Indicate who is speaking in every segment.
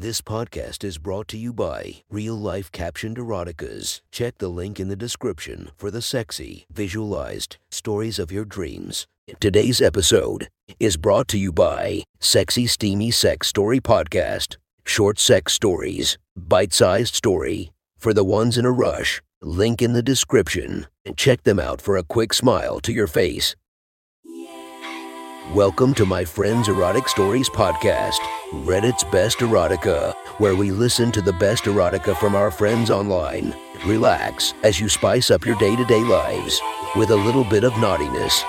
Speaker 1: This podcast is brought to you by Real Life Captioned Eroticas. Check the link in the description for the sexy, visualized stories of your dreams. Today's episode is brought to you by Sexy Steamy Sex Story Podcast. Short sex stories, bite sized story. For the ones in a rush, link in the description. Check them out for a quick smile to your face. Welcome to my friend's Erotic Stories podcast, Reddit's Best Erotica, where we listen to the best erotica from our friends online. Relax as you spice up your day to day lives with a little bit of naughtiness.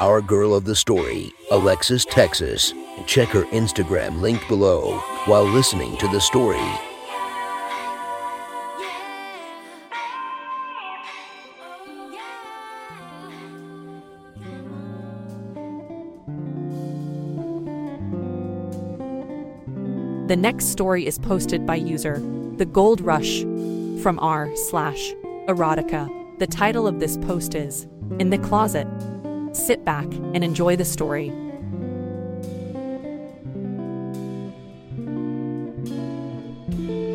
Speaker 1: Our girl of the story, Alexis Texas. Check her Instagram link below while listening to the story.
Speaker 2: The next story is posted by user The Gold Rush from r slash erotica. The title of this post is In the Closet. Sit back and enjoy the story.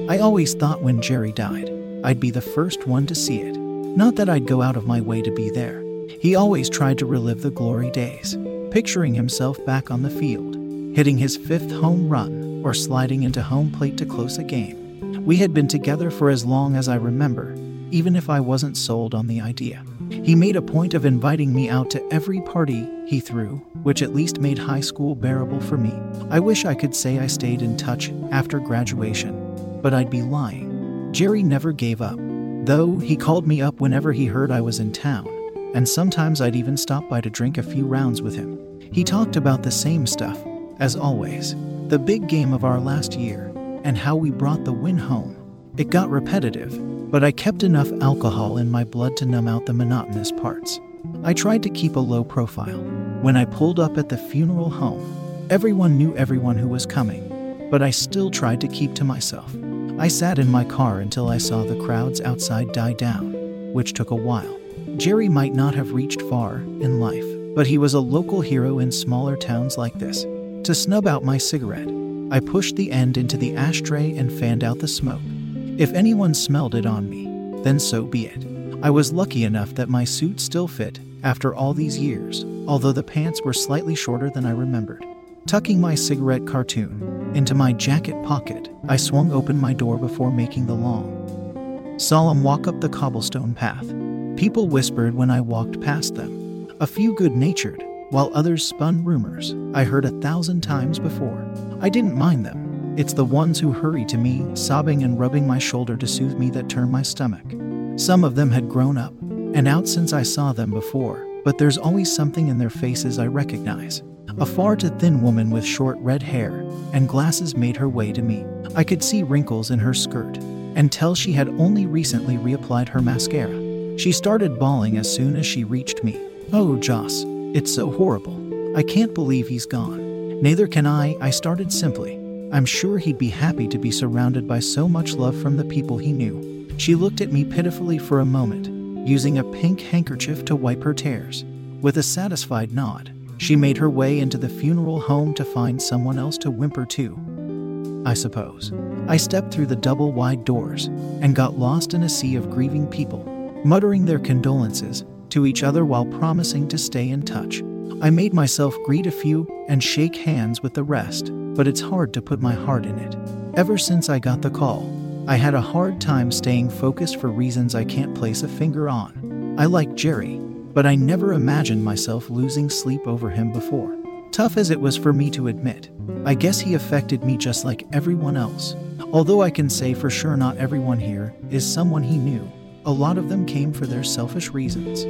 Speaker 3: I always thought when Jerry died, I'd be the first one to see it. Not that I'd go out of my way to be there. He always tried to relive the glory days, picturing himself back on the field, hitting his fifth home run or sliding into home plate to close a game. We had been together for as long as I remember, even if I wasn't sold on the idea. He made a point of inviting me out to every party he threw, which at least made high school bearable for me. I wish I could say I stayed in touch after graduation, but I'd be lying. Jerry never gave up, though he called me up whenever he heard I was in town, and sometimes I'd even stop by to drink a few rounds with him. He talked about the same stuff, as always the big game of our last year, and how we brought the win home. It got repetitive, but I kept enough alcohol in my blood to numb out the monotonous parts. I tried to keep a low profile. When I pulled up at the funeral home, everyone knew everyone who was coming, but I still tried to keep to myself. I sat in my car until I saw the crowds outside die down, which took a while. Jerry might not have reached far in life, but he was a local hero in smaller towns like this. To snub out my cigarette, I pushed the end into the ashtray and fanned out the smoke. If anyone smelled it on me, then so be it. I was lucky enough that my suit still fit after all these years, although the pants were slightly shorter than I remembered. Tucking my cigarette cartoon into my jacket pocket, I swung open my door before making the long, solemn walk up the cobblestone path. People whispered when I walked past them, a few good natured, while others spun rumors I heard a thousand times before. I didn't mind them. It's the ones who hurry to me, sobbing and rubbing my shoulder to soothe me, that turn my stomach. Some of them had grown up and out since I saw them before, but there's always something in their faces I recognize. A far too thin woman with short red hair and glasses made her way to me. I could see wrinkles in her skirt and tell she had only recently reapplied her mascara. She started bawling as soon as she reached me. Oh, Joss, it's so horrible. I can't believe he's gone. Neither can I, I started simply. I'm sure he'd be happy to be surrounded by so much love from the people he knew. She looked at me pitifully for a moment, using a pink handkerchief to wipe her tears. With a satisfied nod, she made her way into the funeral home to find someone else to whimper to. I suppose. I stepped through the double wide doors and got lost in a sea of grieving people, muttering their condolences to each other while promising to stay in touch. I made myself greet a few and shake hands with the rest, but it's hard to put my heart in it. Ever since I got the call, I had a hard time staying focused for reasons I can't place a finger on. I like Jerry, but I never imagined myself losing sleep over him before. Tough as it was for me to admit, I guess he affected me just like everyone else. Although I can say for sure not everyone here is someone he knew, a lot of them came for their selfish reasons,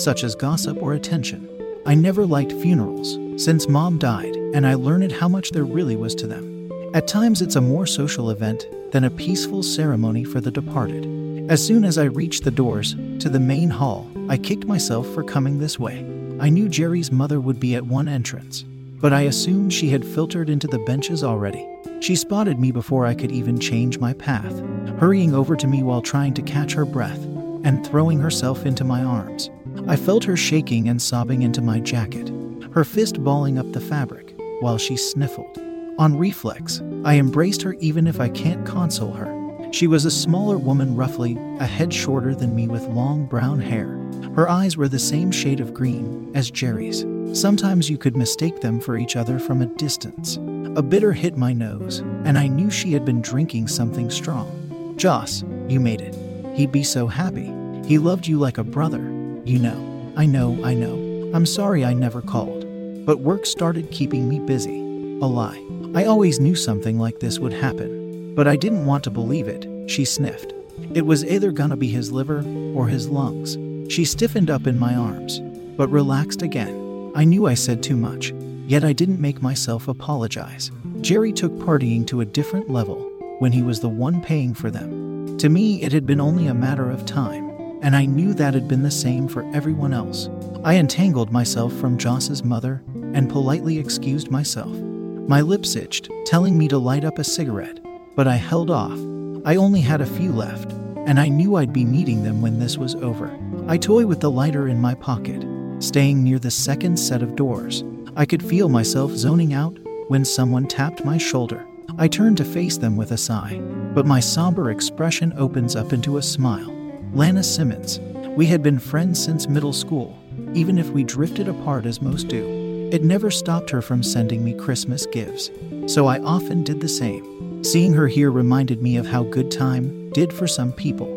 Speaker 3: such as gossip or attention. I never liked funerals since mom died, and I learned how much there really was to them. At times, it's a more social event than a peaceful ceremony for the departed. As soon as I reached the doors to the main hall, I kicked myself for coming this way. I knew Jerry's mother would be at one entrance, but I assumed she had filtered into the benches already. She spotted me before I could even change my path, hurrying over to me while trying to catch her breath and throwing herself into my arms. I felt her shaking and sobbing into my jacket, her fist balling up the fabric while she sniffled. On reflex, I embraced her even if I can't console her. She was a smaller woman, roughly a head shorter than me, with long brown hair. Her eyes were the same shade of green as Jerry's. Sometimes you could mistake them for each other from a distance. A bitter hit my nose, and I knew she had been drinking something strong. Joss, you made it. He'd be so happy. He loved you like a brother. You know. I know, I know. I'm sorry I never called. But work started keeping me busy. A lie. I always knew something like this would happen. But I didn't want to believe it, she sniffed. It was either gonna be his liver or his lungs. She stiffened up in my arms, but relaxed again. I knew I said too much, yet I didn't make myself apologize. Jerry took partying to a different level when he was the one paying for them. To me, it had been only a matter of time and I knew that had been the same for everyone else. I entangled myself from Joss's mother and politely excused myself. My lips itched, telling me to light up a cigarette, but I held off. I only had a few left, and I knew I'd be needing them when this was over. I toyed with the lighter in my pocket, staying near the second set of doors. I could feel myself zoning out when someone tapped my shoulder. I turned to face them with a sigh, but my somber expression opens up into a smile. Lana Simmons. We had been friends since middle school, even if we drifted apart as most do. It never stopped her from sending me Christmas gifts, so I often did the same. Seeing her here reminded me of how good time did for some people.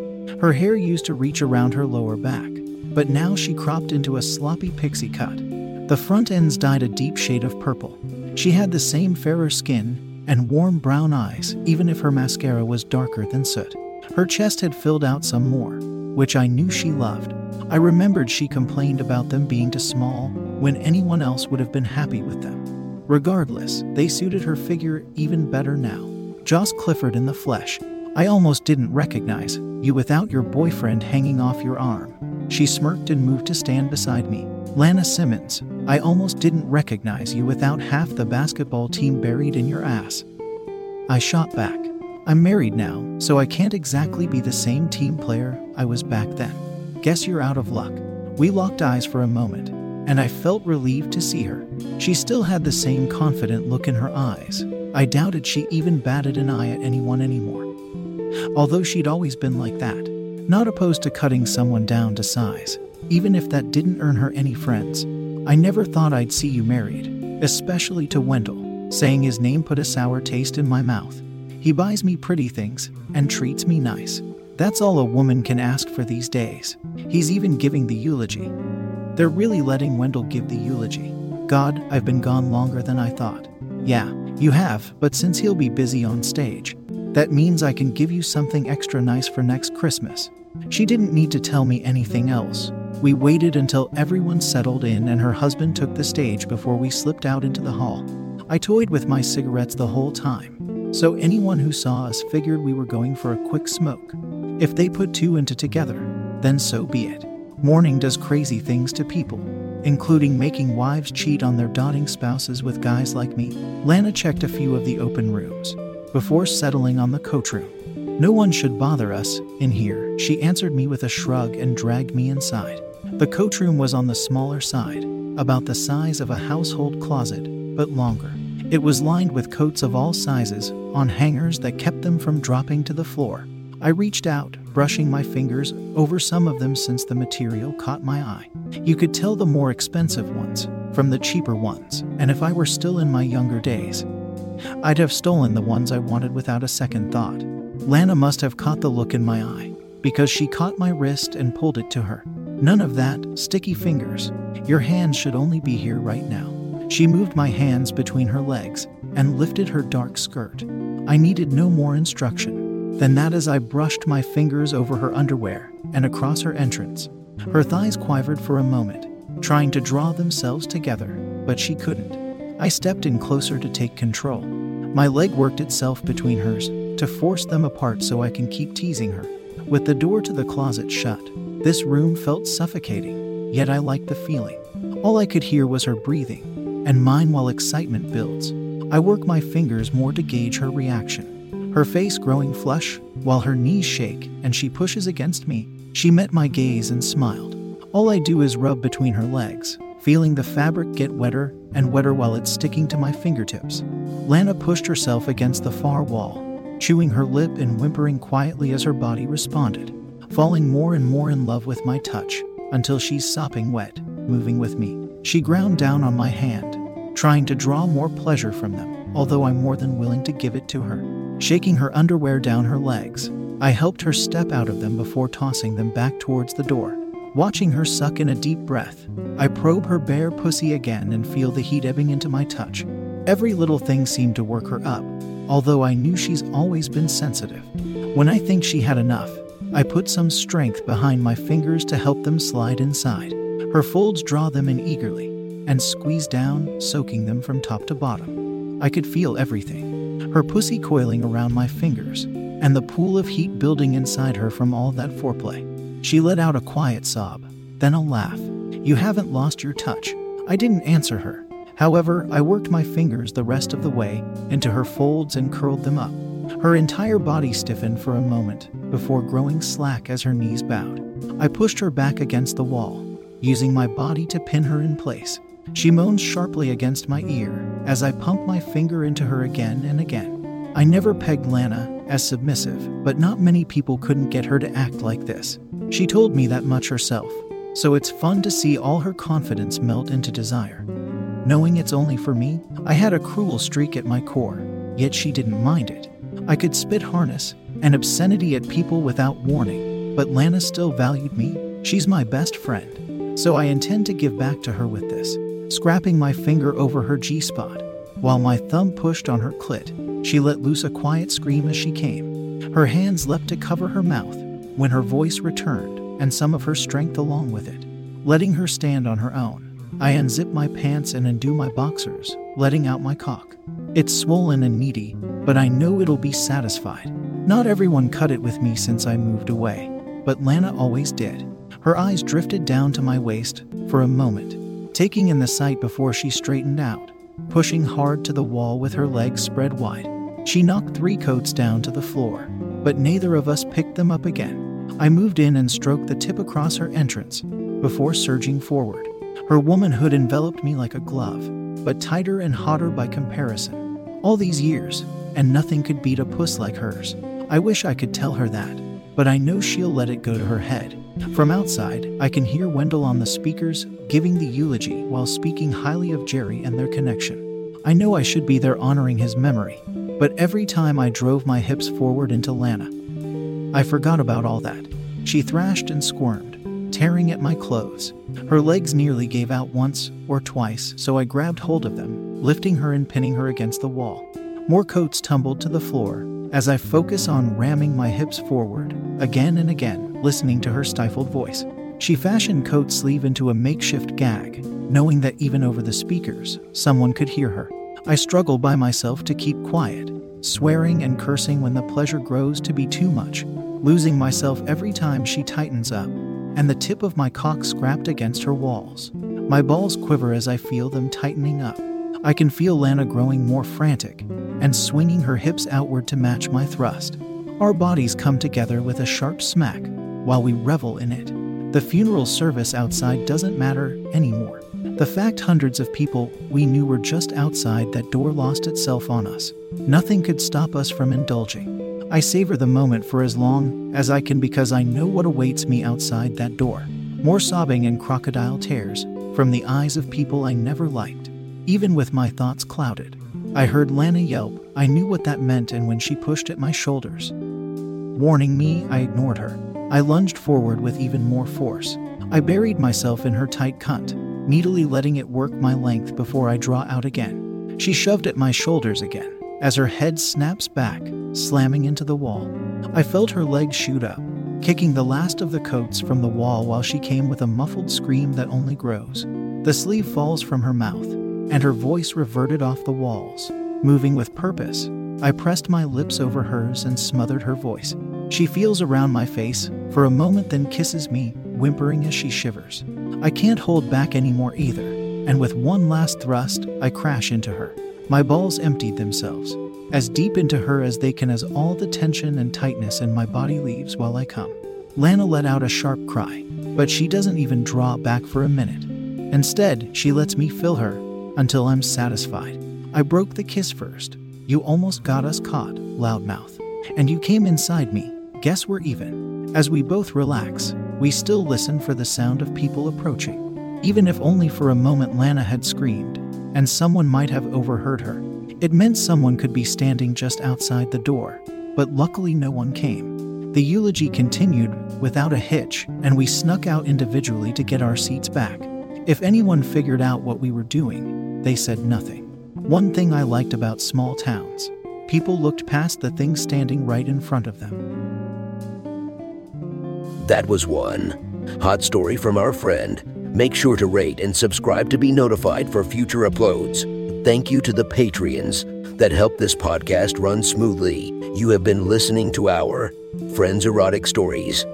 Speaker 3: Her hair used to reach around her lower back, but now she cropped into a sloppy pixie cut. The front ends dyed a deep shade of purple. She had the same fairer skin and warm brown eyes, even if her mascara was darker than soot. Her chest had filled out some more, which I knew she loved. I remembered she complained about them being too small when anyone else would have been happy with them. Regardless, they suited her figure even better now. Joss Clifford in the flesh. I almost didn't recognize you without your boyfriend hanging off your arm. She smirked and moved to stand beside me. Lana Simmons, I almost didn't recognize you without half the basketball team buried in your ass. I shot back. I'm married now, so I can't exactly be the same team player I was back then. Guess you're out of luck. We locked eyes for a moment, and I felt relieved to see her. She still had the same confident look in her eyes. I doubted she even batted an eye at anyone anymore. Although she'd always been like that, not opposed to cutting someone down to size, even if that didn't earn her any friends. I never thought I'd see you married, especially to Wendell. Saying his name put a sour taste in my mouth. He buys me pretty things and treats me nice. That's all a woman can ask for these days. He's even giving the eulogy. They're really letting Wendell give the eulogy. God, I've been gone longer than I thought. Yeah, you have, but since he'll be busy on stage, that means I can give you something extra nice for next Christmas. She didn't need to tell me anything else. We waited until everyone settled in and her husband took the stage before we slipped out into the hall. I toyed with my cigarettes the whole time so anyone who saw us figured we were going for a quick smoke. If they put two into together, then so be it. Mourning does crazy things to people, including making wives cheat on their dotting spouses with guys like me. Lana checked a few of the open rooms before settling on the coach room. No one should bother us in here, she answered me with a shrug and dragged me inside. The coach room was on the smaller side, about the size of a household closet, but longer. It was lined with coats of all sizes on hangers that kept them from dropping to the floor. I reached out, brushing my fingers over some of them since the material caught my eye. You could tell the more expensive ones from the cheaper ones, and if I were still in my younger days, I'd have stolen the ones I wanted without a second thought. Lana must have caught the look in my eye, because she caught my wrist and pulled it to her. None of that, sticky fingers. Your hands should only be here right now. She moved my hands between her legs and lifted her dark skirt. I needed no more instruction than that as I brushed my fingers over her underwear and across her entrance. Her thighs quivered for a moment, trying to draw themselves together, but she couldn't. I stepped in closer to take control. My leg worked itself between hers to force them apart so I can keep teasing her. With the door to the closet shut, this room felt suffocating, yet I liked the feeling. All I could hear was her breathing, and mine while excitement builds. I work my fingers more to gauge her reaction. Her face growing flush, while her knees shake and she pushes against me. She met my gaze and smiled. All I do is rub between her legs, feeling the fabric get wetter and wetter while it's sticking to my fingertips. Lana pushed herself against the far wall, chewing her lip and whimpering quietly as her body responded, falling more and more in love with my touch until she's sopping wet, moving with me. She ground down on my hand, trying to draw more pleasure from them, although I'm more than willing to give it to her. Shaking her underwear down her legs, I helped her step out of them before tossing them back towards the door. Watching her suck in a deep breath, I probe her bare pussy again and feel the heat ebbing into my touch. Every little thing seemed to work her up, although I knew she's always been sensitive. When I think she had enough, I put some strength behind my fingers to help them slide inside. Her folds draw them in eagerly and squeeze down, soaking them from top to bottom. I could feel everything her pussy coiling around my fingers, and the pool of heat building inside her from all that foreplay. She let out a quiet sob, then a laugh. You haven't lost your touch. I didn't answer her. However, I worked my fingers the rest of the way into her folds and curled them up. Her entire body stiffened for a moment before growing slack as her knees bowed. I pushed her back against the wall, using my body to pin her in place. She moaned sharply against my ear as I pumped my finger into her again and again. I never pegged Lana as submissive, but not many people couldn't get her to act like this. She told me that much herself, so it's fun to see all her confidence melt into desire. Knowing it's only for me, I had a cruel streak at my core, yet she didn't mind it. I could spit harness and obscenity at people without warning, but Lana still valued me. She's my best friend, so I intend to give back to her with this. Scrapping my finger over her G spot, while my thumb pushed on her clit, she let loose a quiet scream as she came. Her hands leapt to cover her mouth, when her voice returned, and some of her strength along with it. Letting her stand on her own, I unzip my pants and undo my boxers, letting out my cock. It's swollen and meaty, but I know it'll be satisfied. Not everyone cut it with me since I moved away, but Lana always did. Her eyes drifted down to my waist for a moment, taking in the sight before she straightened out, pushing hard to the wall with her legs spread wide. She knocked three coats down to the floor, but neither of us picked them up again. I moved in and stroked the tip across her entrance before surging forward. Her womanhood enveloped me like a glove, but tighter and hotter by comparison. All these years, and nothing could beat a puss like hers. I wish I could tell her that, but I know she'll let it go to her head. From outside, I can hear Wendell on the speakers giving the eulogy while speaking highly of Jerry and their connection. I know I should be there honoring his memory, but every time I drove my hips forward into Lana, I forgot about all that. She thrashed and squirmed, tearing at my clothes. Her legs nearly gave out once or twice, so I grabbed hold of them, lifting her and pinning her against the wall. More coats tumbled to the floor as I focus on ramming my hips forward, again and again, listening to her stifled voice. She fashioned coat sleeve into a makeshift gag, knowing that even over the speakers, someone could hear her. I struggle by myself to keep quiet, swearing and cursing when the pleasure grows to be too much losing myself every time she tightens up, and the tip of my cock scrapped against her walls. My balls quiver as I feel them tightening up. I can feel Lana growing more frantic and swinging her hips outward to match my thrust. Our bodies come together with a sharp smack while we revel in it. The funeral service outside doesn't matter anymore. The fact hundreds of people we knew were just outside that door lost itself on us. Nothing could stop us from indulging. I savor the moment for as long as I can because I know what awaits me outside that door. More sobbing and crocodile tears from the eyes of people I never liked, even with my thoughts clouded. I heard Lana yelp. I knew what that meant, and when she pushed at my shoulders, warning me, I ignored her. I lunged forward with even more force. I buried myself in her tight cunt, needily letting it work my length before I draw out again. She shoved at my shoulders again as her head snaps back, slamming into the wall. I felt her legs shoot up, kicking the last of the coats from the wall while she came with a muffled scream that only grows. The sleeve falls from her mouth, and her voice reverted off the walls. Moving with purpose, I pressed my lips over hers and smothered her voice. She feels around my face for a moment, then kisses me, whimpering as she shivers. I can't hold back anymore either, and with one last thrust, I crash into her. My balls emptied themselves, as deep into her as they can as all the tension and tightness in my body leaves while I come. Lana let out a sharp cry, but she doesn't even draw back for a minute. Instead, she lets me fill her until I'm satisfied. I broke the kiss first. You almost got us caught, loudmouth. And you came inside me. Guess we're even. As we both relax, we still listen for the sound of people approaching. Even if only for a moment, Lana had screamed, and someone might have overheard her. It meant someone could be standing just outside the door, but luckily no one came. The eulogy continued without a hitch, and we snuck out individually to get our seats back. If anyone figured out what we were doing, they said nothing. One thing I liked about small towns people looked past the thing standing right in front of them.
Speaker 1: That was one. Hot story from our friend. Make sure to rate and subscribe to be notified for future uploads. Thank you to the Patreons that help this podcast run smoothly. You have been listening to our Friends Erotic Stories.